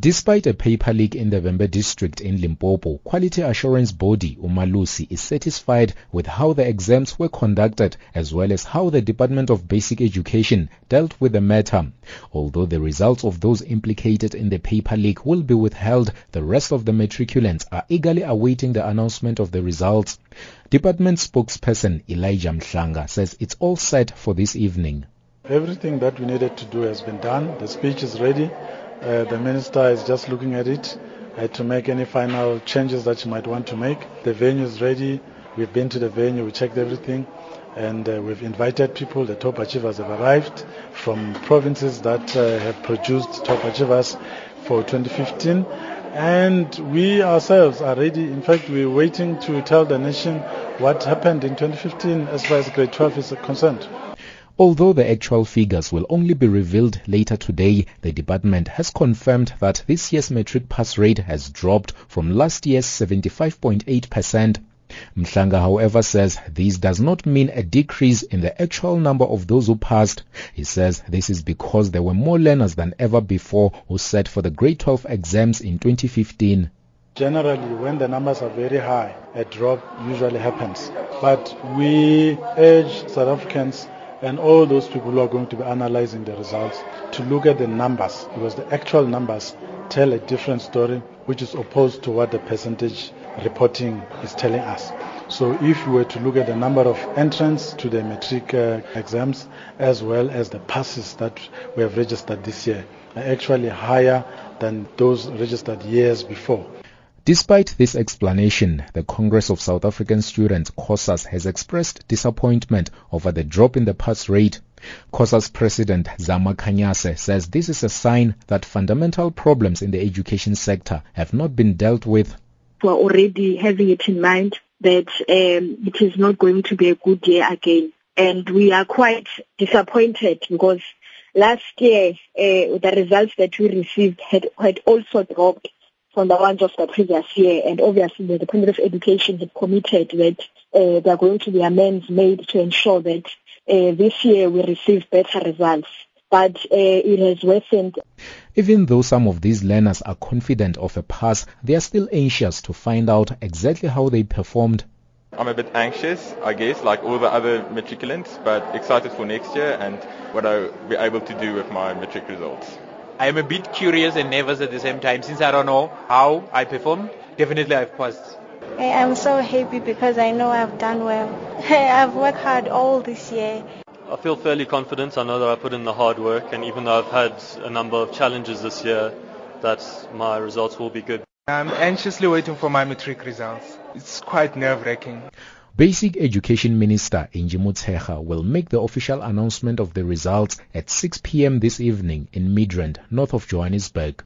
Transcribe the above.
Despite a paper leak in the Vhembe district in Limpopo, quality assurance body Umalusi is satisfied with how the exams were conducted as well as how the Department of Basic Education dealt with the matter. Although the results of those implicated in the paper leak will be withheld, the rest of the matriculants are eagerly awaiting the announcement of the results. Department spokesperson Elijah Mhlanga says it's all set for this evening. Everything that we needed to do has been done. The speech is ready. Uh, the minister is just looking at it uh, to make any final changes that you might want to make. The venue is ready. We've been to the venue, we checked everything, and uh, we've invited people. The top achievers have arrived from provinces that uh, have produced top achievers for 2015. And we ourselves are ready. In fact, we're waiting to tell the nation what happened in 2015 as far as grade 12 is concerned. Although the actual figures will only be revealed later today, the department has confirmed that this year's matric pass rate has dropped from last year's 75.8%. Mhlanga, however, says this does not mean a decrease in the actual number of those who passed. He says this is because there were more learners than ever before who sat for the grade 12 exams in 2015. Generally, when the numbers are very high, a drop usually happens. But we urge South Africans and all those people who are going to be analyzing the results to look at the numbers because the actual numbers tell a different story which is opposed to what the percentage reporting is telling us. So if we were to look at the number of entrants to the matric uh, exams as well as the passes that we have registered this year are actually higher than those registered years before. Despite this explanation, the Congress of South African Students, COSAS, has expressed disappointment over the drop in the pass rate. COSAS President Zama Kanyase says this is a sign that fundamental problems in the education sector have not been dealt with. We're already having it in mind that um, it is not going to be a good year again. And we are quite disappointed because last year uh, the results that we received had, had also dropped from the ones of the previous year. And obviously the Department of Education had committed that uh, there are going to be amends made to ensure that uh, this year we receive better results. But uh, it has worsened. Even though some of these learners are confident of a pass, they are still anxious to find out exactly how they performed. I'm a bit anxious, I guess, like all the other matriculants, but excited for next year and what I'll be able to do with my matric results. I am a bit curious and nervous at the same time since I don't know how I performed. Definitely I've passed. I am so happy because I know I've done well. I've worked hard all this year. I feel fairly confident. I know that I put in the hard work and even though I've had a number of challenges this year, that my results will be good. I'm anxiously waiting for my matric results. It's quite nerve-wracking. Basic Education Minister Angie Motshekga will make the official announcement of the results at 6 p.m. this evening in Midrand, north of Johannesburg.